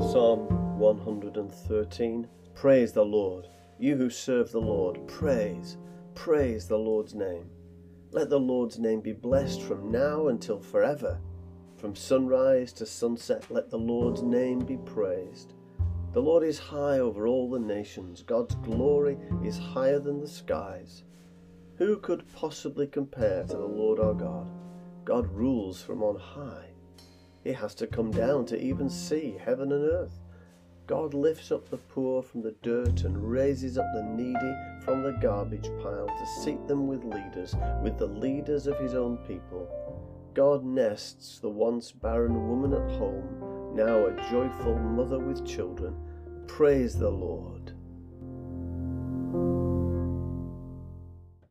Psalm 113 Praise the Lord. You who serve the Lord, praise, praise the Lord's name. Let the Lord's name be blessed from now until forever. From sunrise to sunset, let the Lord's name be praised. The Lord is high over all the nations, God's glory is higher than the skies. Who could possibly compare to the Lord our God? God rules from on high. He has to come down to even see heaven and earth. God lifts up the poor from the dirt and raises up the needy from the garbage pile to seat them with leaders, with the leaders of his own people. God nests the once barren woman at home, now a joyful mother with children. Praise the Lord.